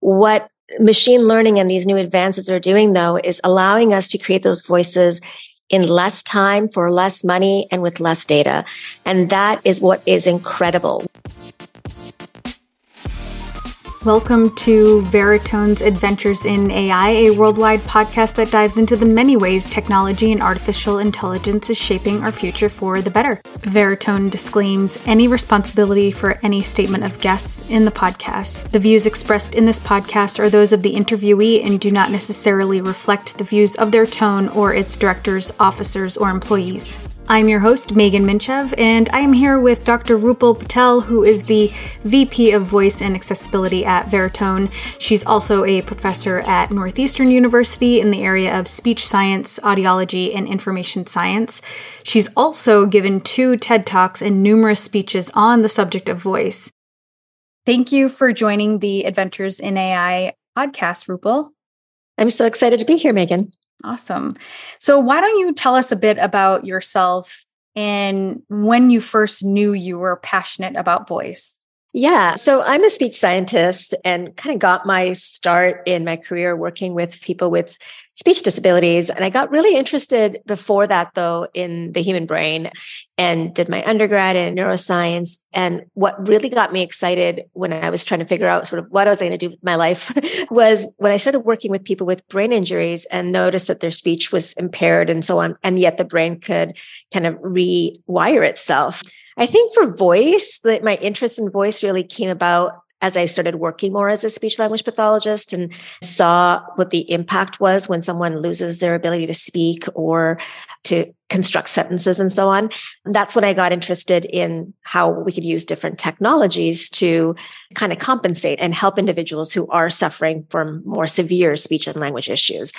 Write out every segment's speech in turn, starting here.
What machine learning and these new advances are doing, though, is allowing us to create those voices in less time for less money and with less data. And that is what is incredible. Welcome to Veritone's Adventures in AI, a worldwide podcast that dives into the many ways technology and artificial intelligence is shaping our future for the better. Veritone disclaims any responsibility for any statement of guests in the podcast. The views expressed in this podcast are those of the interviewee and do not necessarily reflect the views of Veritone or its directors, officers, or employees. I'm your host, Megan Minchev, and I am here with Dr. Rupal Patel, who is the VP of Voice and Accessibility at Veritone. She's also a professor at Northeastern University in the area of speech science, audiology, and information science. She's also given two TED Talks and numerous speeches on the subject of voice. Thank you for joining the Adventures in AI podcast, Rupal. I'm so excited to be here, Megan. Awesome. So, why don't you tell us a bit about yourself and when you first knew you were passionate about voice? Yeah. So I'm a speech scientist and kind of got my start in my career working with people with speech disabilities. And I got really interested before that, though, in the human brain and did my undergrad in neuroscience. And what really got me excited when I was trying to figure out sort of what I was going to do with my life was when I started working with people with brain injuries and noticed that their speech was impaired and so on. And yet the brain could kind of rewire itself. I think for voice, that my interest in voice really came about as I started working more as a speech language pathologist and saw what the impact was when someone loses their ability to speak or to construct sentences and so on. That's when I got interested in how we could use different technologies to kind of compensate and help individuals who are suffering from more severe speech and language issues.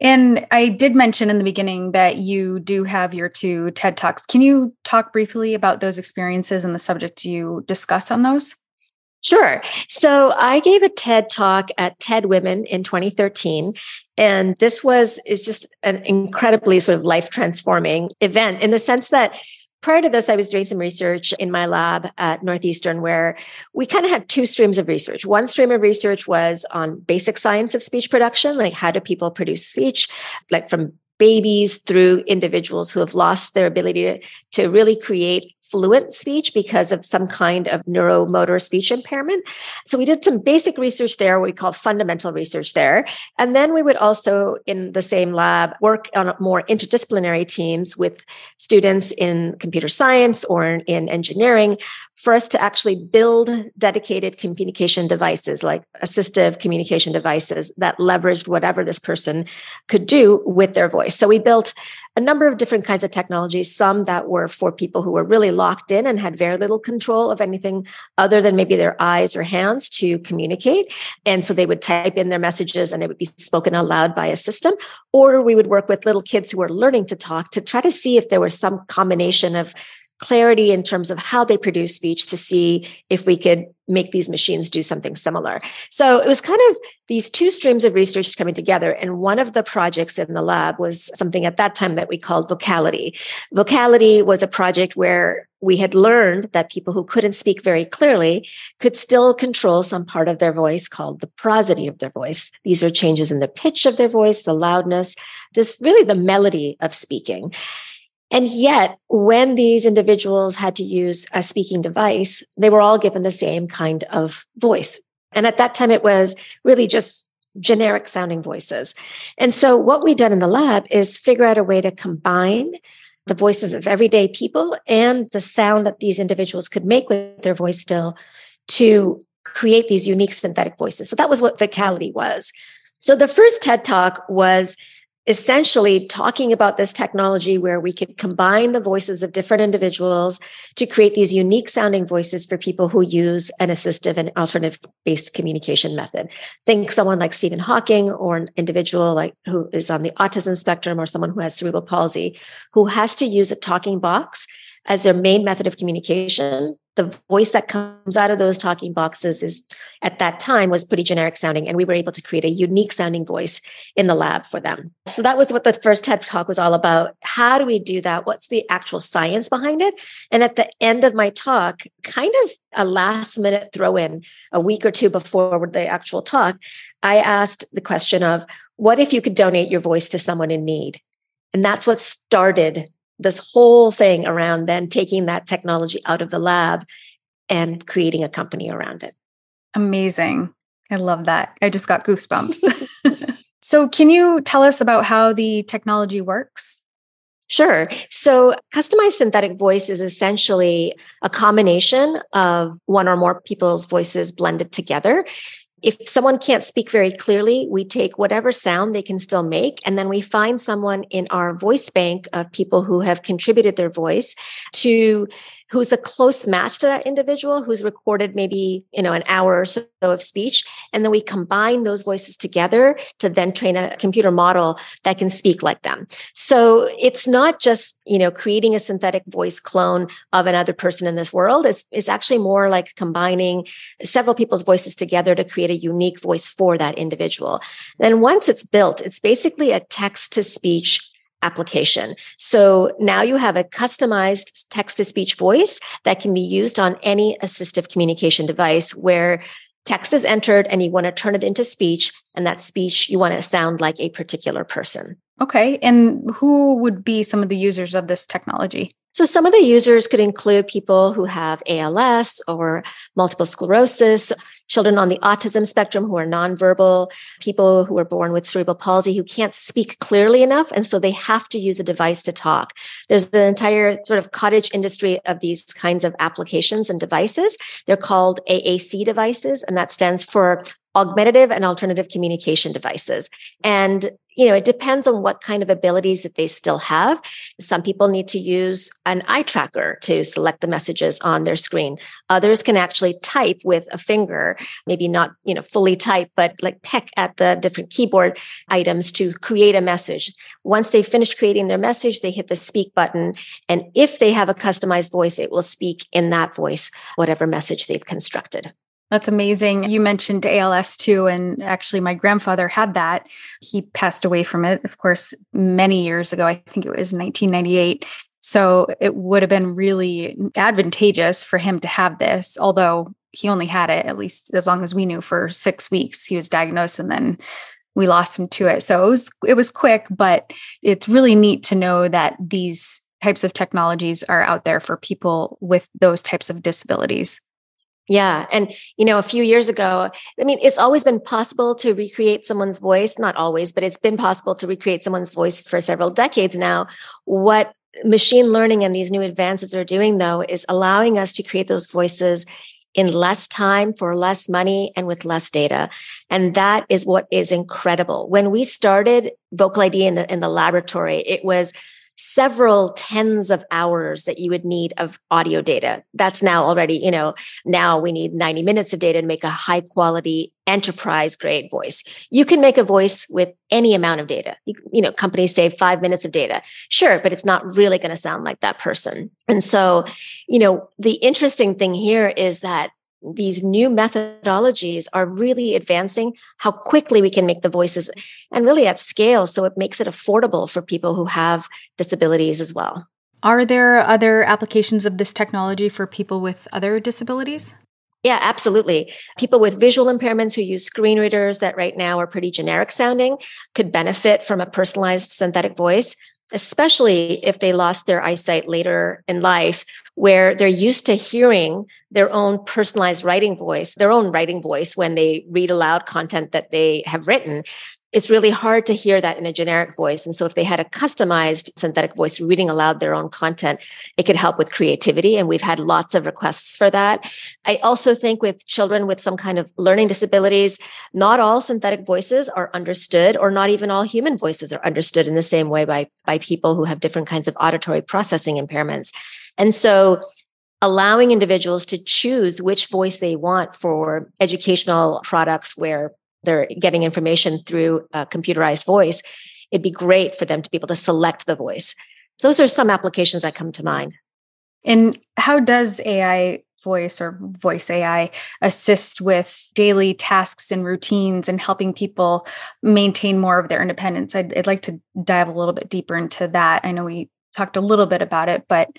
And I did mention in the beginning that you do have your two TED Talks. Can you talk briefly about those experiences and the subject you discuss on those? Sure. So I gave a TED talk at TED Women in 2013. And this was is just an incredibly sort of life transforming event in the sense that prior to this, I was doing some research in my lab at Northeastern where we kind of had two streams of research. One stream of research was on basic science of speech production, like how do people produce speech, like from babies through individuals who have lost their ability to, to really create fluent speech because of some kind of neuromotor speech impairment. So we did some basic research there, what we call fundamental research there. And then we would also, in the same lab, work on more interdisciplinary teams with students in computer science or in engineering for us to actually build dedicated communication devices like assistive communication devices that leveraged whatever this person could do with their voice. So we built a number of different kinds of technologies, some that were for people who were really locked in and had very little control of anything other than maybe their eyes or hands to communicate. And so they would type in their messages and it would be spoken aloud by a system. Or we would work with little kids who were learning to talk to try to see if there was some combination of clarity in terms of how they produce speech to see if we could make these machines do something similar. So it was kind of these two streams of research coming together. And one of the projects in the lab was something at that time that we called vocality. Vocality was a project where we had learned that people who couldn't speak very clearly could still control some part of their voice called the prosody of their voice. These are changes in the pitch of their voice, the loudness, this really the melody of speaking. And yet, when these individuals had to use a speaking device, they were all given the same kind of voice. And at that time, it was really just generic sounding voices. And so, what we done in the lab is figure out a way to combine the voices of everyday people and the sound that these individuals could make with their voice still to create these unique synthetic voices. So, that was what vocality was. So, the first TED talk was essentially talking about this technology where we could combine the voices of different individuals to create these unique sounding voices for people who use an assistive and alternative based communication method. Think someone like Stephen Hawking or an individual like who is on the autism spectrum or someone who has cerebral palsy who has to use a talking box as their main method of communication, the voice that comes out of those talking boxes is at that time was pretty generic sounding and we were able to create a unique sounding voice in the lab for them. So that was what the first ted talk was all about. How do we do that? What's the actual science behind it? And at the end of my talk kind of a last minute throw in a week or two before the actual talk i asked the question of what if you could donate your voice to someone in need? And that's what started this whole thing around then taking that technology out of the lab and creating a company around it. Amazing. I love that. I just got goosebumps. so, can you tell us about how the technology works? Sure. So, customized synthetic voice is essentially a combination of one or more people's voices blended together if someone can't speak very clearly, we take whatever sound they can still make, and then we find someone in our voice bank of people who have contributed their voice to who's a close match to that individual who's recorded maybe you know an hour or so of speech and then we combine those voices together to then train a computer model that can speak like them. So it's not just you know creating a synthetic voice clone of another person in this world. It's, it's actually more like combining several people's voices together to create a unique voice for that individual. Then once it's built it's basically a text to speech application. So now you have a customized text to speech voice that can be used on any assistive communication device where text is entered and you want to turn it into speech and that speech you want to sound like a particular person. Okay. And who would be some of the users of this technology? So, some of the users could include people who have ALS or multiple sclerosis, children on the autism spectrum who are nonverbal, people who are born with cerebral palsy who can't speak clearly enough. And so they have to use a device to talk. There's the entire sort of cottage industry of these kinds of applications and devices. They're called AAC devices, and that stands for augmentative and alternative communication devices. And you know, it depends on what kind of abilities that they still have. Some people need to use an eye tracker to select the messages on their screen. Others can actually type with a finger, maybe not, you know, fully type, but like peck at the different keyboard items to create a message. Once they've finished creating their message, they hit the speak button. And if they have a customized voice, it will speak in that voice, whatever message they've constructed. That's amazing. You mentioned ALS too. And actually, my grandfather had that. He passed away from it, of course, many years ago. I think it was 1998. So it would have been really advantageous for him to have this, although he only had it, at least as long as we knew, for six weeks. He was diagnosed and then we lost him to it. So it was it was quick, but it's really neat to know that these types of technologies are out there for people with those types of disabilities. Yeah. And, you know, a few years ago, I mean, it's always been possible to recreate someone's voice, not always, but it's been possible to recreate someone's voice for several decades now. What machine learning and these new advances are doing, though, is allowing us to create those voices in less time for less money and with less data. And that is what is incredible. When we started Vocal ID in the, in the laboratory, it was several tens of hours that you would need of audio data. That's now already, you know, now we need 90 minutes of data to make a high quality enterprise grade voice. You can make a voice with any amount of data. You, you know, companies say five minutes of data. Sure, but it's not really going to sound like that person. And so, you know, the interesting thing here is that these new methodologies are really advancing how quickly we can make the voices and really at scale. So it makes it affordable for people who have disabilities as well. Are there other applications of this technology for people with other disabilities? Yeah, absolutely. People with visual impairments who use screen readers that right now are pretty generic sounding could benefit from a personalized synthetic voice especially if they lost their eyesight later in life, where they're used to hearing their own personalized writing voice, their own writing voice when they read aloud content that they have written it's really hard to hear that in a generic voice. And so if they had a customized synthetic voice reading aloud their own content, it could help with creativity. And we've had lots of requests for that. I also think with children with some kind of learning disabilities, not all synthetic voices are understood, or not even all human voices are understood in the same way by, by people who have different kinds of auditory processing impairments. And so allowing individuals to choose which voice they want for educational products where they're getting information through a computerized voice, it'd be great for them to be able to select the voice. Those are some applications that come to mind. And how does AI voice or voice AI assist with daily tasks and routines and helping people maintain more of their independence? I'd, I'd like to dive a little bit deeper into that. I know we talked a little bit about it, but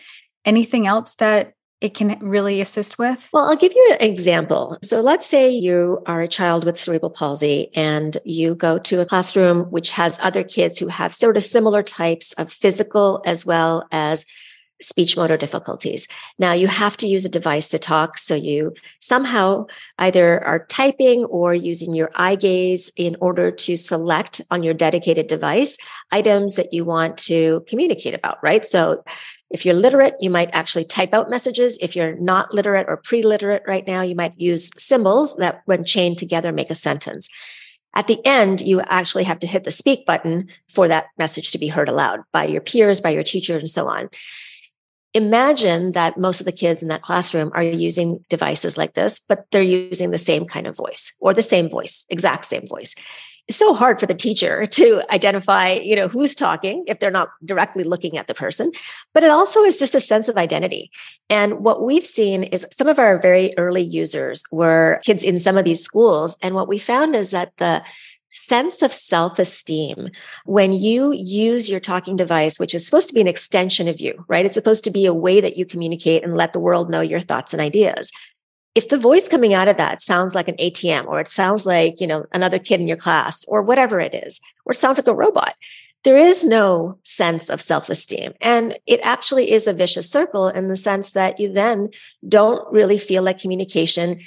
anything else that it can really assist with? Well, I'll give you an example. So let's say you are a child with cerebral palsy and you go to a classroom which has other kids who have sort of similar types of physical as well as speech motor difficulties. Now you have to use a device to talk. So you somehow either are typing or using your eye gaze in order to select on your dedicated device items that you want to communicate about, right? So if you're literate, you might actually type out messages. If you're not literate or pre literate right now, you might use symbols that, when chained together, make a sentence. At the end, you actually have to hit the speak button for that message to be heard aloud by your peers, by your teacher, and so on. Imagine that most of the kids in that classroom are using devices like this, but they're using the same kind of voice or the same voice, exact same voice it's so hard for the teacher to identify you know who's talking if they're not directly looking at the person. But it also is just a sense of identity. And what we've seen is some of our very early users were kids in some of these schools. And what we found is that the sense of self-esteem when you use your talking device which is supposed to be an extension of you right? It's supposed to be a way that you communicate and let the world know your thoughts and ideas if the voice coming out of that sounds like an ATM or it sounds like, you know, another kid in your class or whatever it is, or it sounds like a robot, there is no sense of self-esteem. And it actually is a vicious circle in the sense that you then don't really feel like communication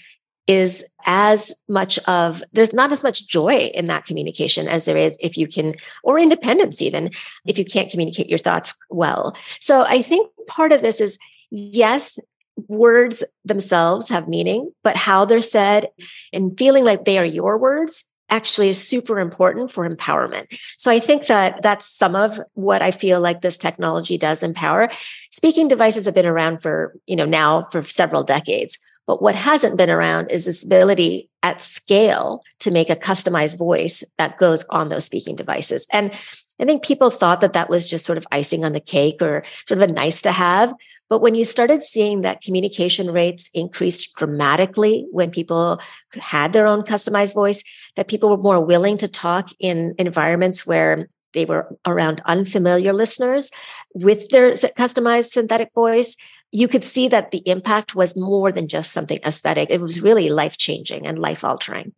is as much of there's not as much joy in that communication as there is if you can or independence even if you can't communicate your thoughts well so i think part of this is yes words themselves have meaning, but how they're said and feeling like they are your words actually is super important for empowerment. So I think that that's some of what I feel like this technology does empower. Speaking devices have been around for, you know, now for several decades. But what hasn't been around is this ability at scale to make a customized voice that goes on those speaking devices. And I think people thought that that was just sort of icing on the cake or sort of a nice to have. But when you started seeing that communication rates increased dramatically when people had their own customized voice, that people were more willing to talk in environments where they were around unfamiliar listeners with their customized synthetic voice, you could see that the impact was more than just something aesthetic. It was really life changing and life altering.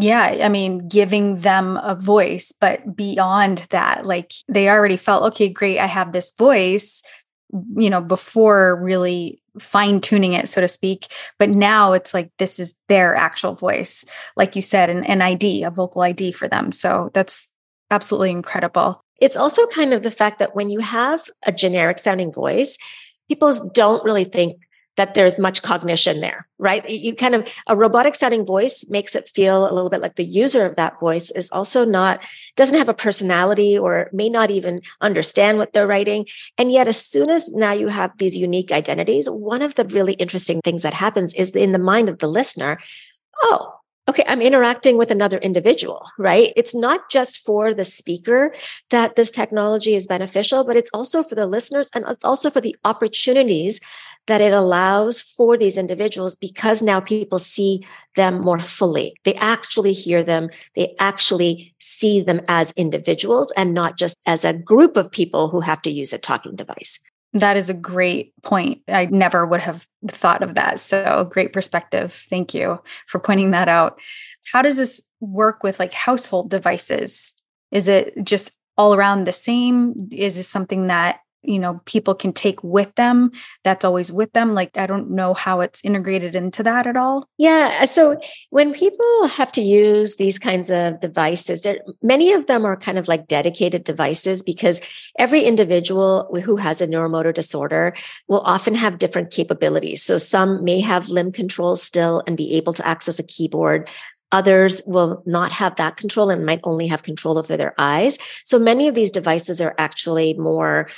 Yeah, I mean, giving them a voice, but beyond that, like they already felt, okay, great, I have this voice you know, before really fine tuning it, so to speak. But now it's like this is their actual voice, like you said, an, an ID, a vocal ID for them. So that's absolutely incredible. It's also kind of the fact that when you have a generic sounding voice, people don't really think that there's much cognition there, right? You kind of, a robotic sounding voice makes it feel a little bit like the user of that voice is also not, doesn't have a personality or may not even understand what they're writing. And yet, as soon as now you have these unique identities, one of the really interesting things that happens is in the mind of the listener, oh, okay, I'm interacting with another individual, right? It's not just for the speaker that this technology is beneficial, but it's also for the listeners and it's also for the opportunities that it allows for these individuals because now people see them more fully. They actually hear them. They actually see them as individuals and not just as a group of people who have to use a talking device. That is a great point. I never would have thought of that. So, great perspective. Thank you for pointing that out. How does this work with like household devices? Is it just all around the same? Is this something that you know people can take with them that's always with them like i don't know how it's integrated into that at all. Yeah uh, so when people have to use these kinds of devices there many of them are kind of like dedicated devices because every individual who has a neuromotor disorder will often have different capabilities. So some may have limb control still and be able to access a keyboard. Others will not have that control and might only have control over their eyes. So many of these devices are actually more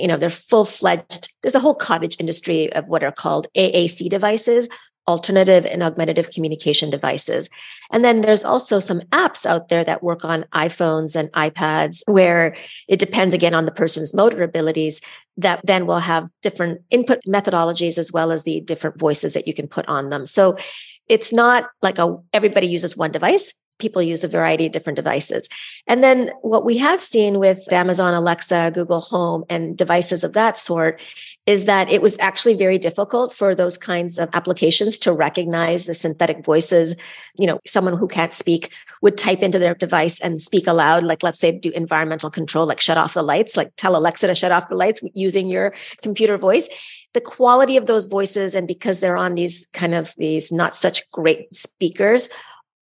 you know they're full fledged there's a whole cottage industry of what are called AAC devices alternative and augmentative communication devices. And then there's also some apps out there that work on iPhones and iPads where it depends again on the person's motor abilities that then will have different input methodologies as well as the different voices that you can put on them. So it's not like a everybody uses one device people use a variety of different devices. And then what we have seen with Amazon Alexa, Google Home, and devices of that sort is that it was actually very difficult for those kinds of applications to recognize the synthetic voices. You know, someone who can't speak would type into their device and speak aloud, like let's say do environmental control, like shut off the lights, like tell Alexa to shut off the lights using your computer voice the quality of those voices and because they're on these kind of these not such great speakers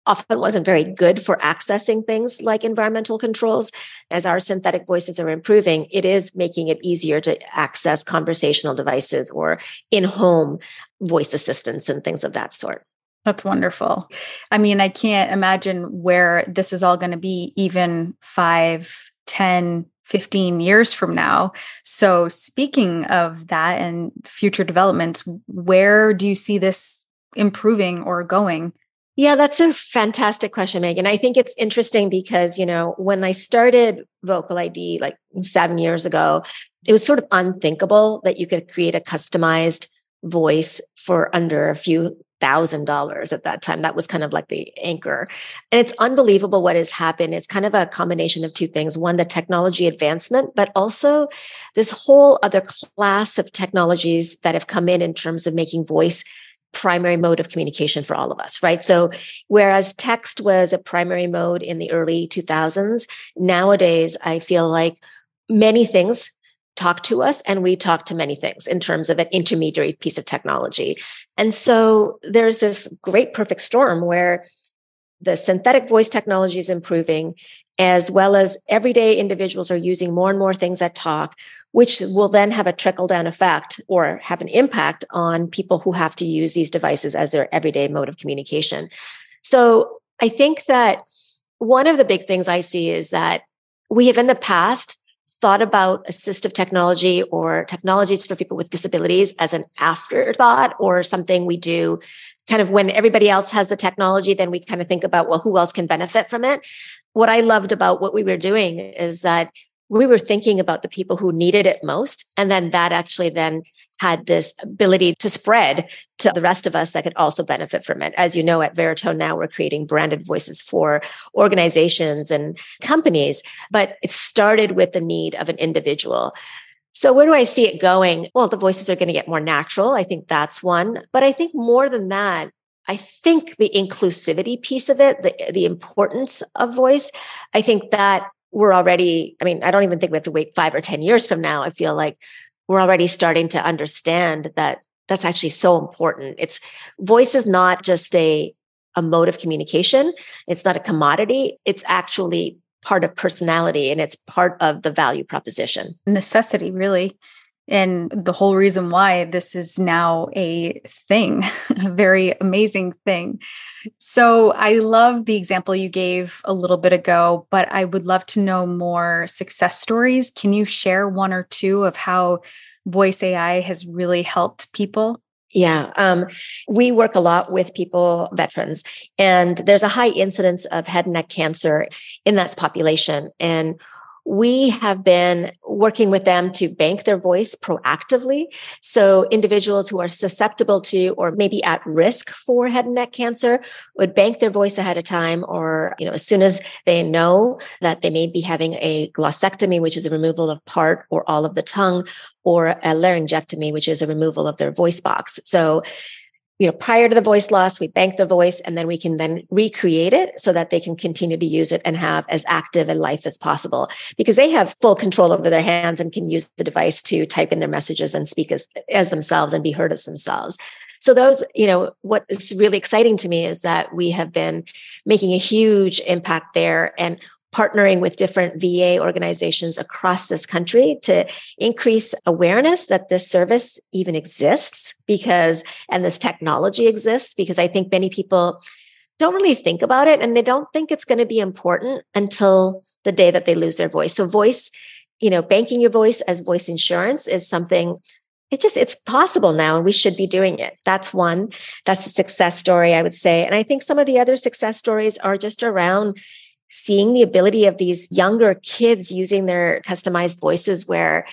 often wasn't very good for accessing things like environmental controls. As our synthetic voices are improving, it is making it easier to access conversational devices or in home voice assistants and things of that sort. That's wonderful. I mean, I can't imagine where this is all going to be even five, ten, 15 years from now. So, speaking of that and future developments, where do you see this improving or going? Yeah, that's a fantastic question, Megan. I think it's interesting because, you know, when I started Vocal ID like seven years ago, it was sort of unthinkable that you could create a customized voice for under a few thousand dollars at that time. That was kind of like the anchor. And it's unbelievable what has happened. It's kind of a combination of two things one, the technology advancement, but also this whole other class of technologies that have come in in terms of making voice primary mode of communication for all of us, right? So, whereas text was a primary mode in the early 2000s, nowadays I feel like many things talk to us and we talk to many things in terms of an intermediary piece of technology. And so, there's this great perfect storm where the synthetic voice technology is improving as well as everyday individuals are using more and more things that talk, which will then have a trickle down effect or have an impact on people who have to use these devices as their everyday mode of communication. So I think that one of the big things I see is that we have in the past thought about assistive technology or technologies for people with disabilities as an afterthought or something we do kind of when everybody else has the technology, then we kind of think about, well, who else can benefit from it? What I loved about what we were doing is that we were thinking about the people who needed it most. And then that actually then had this ability to spread to the rest of us that could also benefit from it. As you know, at Veritone now we're creating branded voices for organizations and companies, but it started with the need of an individual. So, where do I see it going? Well, the voices are going to get more natural. I think that's one. But I think more than that, I think the inclusivity piece of it, the, the importance of voice, I think that we're already, I mean, I don't even think we have to wait five or 10 years from now. I feel like we're already starting to understand that that's actually so important. It's voice is not just a, a mode of communication. It's not a commodity. It's actually part of personality and it's part of the value proposition. Necessity, really. And the whole reason why this is now a thing, a very amazing thing. So I love the example you gave a little bit ago, but I would love to know more success stories. Can you share one or two of how voice AI has really helped people? Yeah. Um, we work a lot with people, veterans, and there's a high incidence of head and neck cancer in that population. And we have been working with them to bank their voice proactively. So individuals who are susceptible to or maybe at risk for head and neck cancer would bank their voice ahead of time or, you know, as soon as they know that they may be having a glossectomy, which is a removal of part or all of the tongue, or a laryngectomy, which is a removal of their voice box. So you know prior to the voice loss we bank the voice and then we can then recreate it so that they can continue to use it and have as active a life as possible. Because they have full control over their hands and can use the device to type in their messages and speak as, as themselves and be heard as themselves. So those you know what is really exciting to me is that we have been making a huge impact there. And partnering with different VA organizations across this country to increase awareness that this service even exists because, and this technology exists, because I think many people don't really think about it and they don't think it's going to be important until the day that they lose their voice. So, voice, you know, banking your voice as voice insurance is something it just it's possible now and we should be doing it that's one that's a success story i would say and i think some of the other success stories are just around seeing the ability of these younger kids using their customized voices where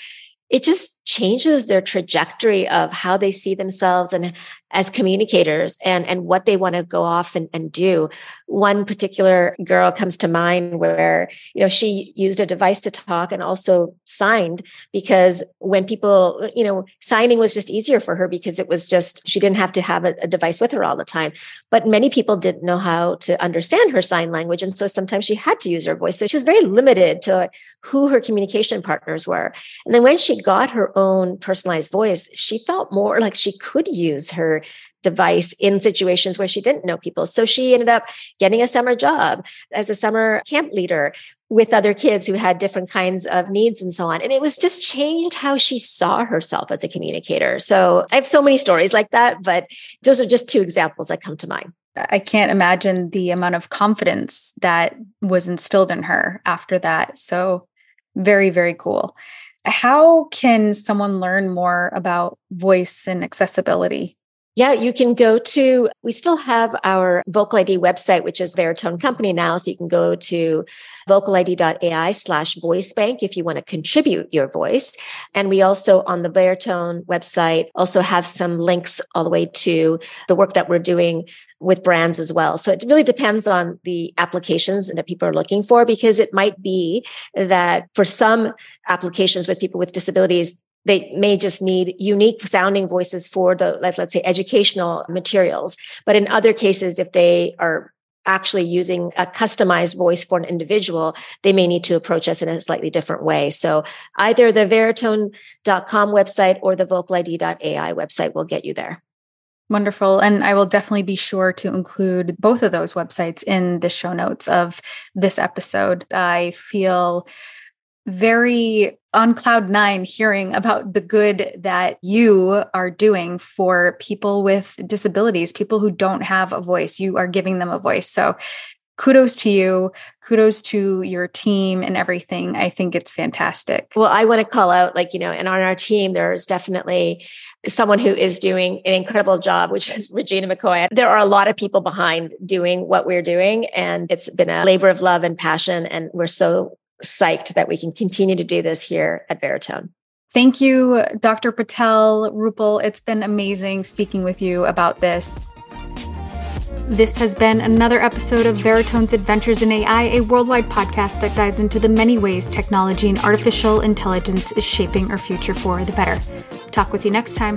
it just changes their trajectory of how they see themselves and as communicators and, and what they want to go off and, and do. One particular girl comes to mind where, you know, she used a device to talk and also signed because when people, you know, signing was just easier for her because it was just, she didn't have to have a, a device with her all the time. But many people didn't know how to understand her sign language. And so sometimes she had to use her voice. So she was very limited to who her communication partners were. And then when she got her own personalized voice, she felt more like she could use her device in situations where she didn't know people. So she ended up getting a summer job as a summer camp leader with other kids who had different kinds of needs and so on. And it was just changed how she saw herself as a communicator. So I have so many stories like that, but those are just two examples that come to mind. I can't imagine the amount of confidence that was instilled in her after that. So very, very cool. How can someone learn more about voice and accessibility? Yeah, you can go to, we still have our Vocal ID website, which is Veritone Company now. So you can go to vocalid.ai slash voice bank if you want to contribute your voice. And we also on the Veritone website also have some links all the way to the work that we're doing with brands as well. So it really depends on the applications that people are looking for because it might be that for some applications with people with disabilities, they may just need unique sounding voices for the let's, let's say educational materials but in other cases if they are actually using a customized voice for an individual, they may need to approach us in a slightly different way. So either the veritone.com website or the vocalid.ai website will get you there. Wonderful. And I will definitely be sure to include both of those websites in the show notes of this episode. I feel very on cloud nine hearing about the good that you are doing for people with disabilities, people who don't have a voice. You are giving them a voice. So kudos to you. Kudos to your team and everything. I think it's fantastic. Well, I want to call out, like, you know, and on our team, there's definitely someone who is doing an incredible job, which is Regina McCoy. There are a lot of people behind doing what we're doing, and it's been a labor of love and passion. And we're so psyched that we can continue to do this here at Veritone. Thank you, Dr. Patel, Rupal. It's been amazing speaking with you about this. This has been another episode of Veritone's Adventures in AI, a worldwide podcast that dives into the many ways technology and artificial intelligence is shaping our future for the better. Talk with you next time.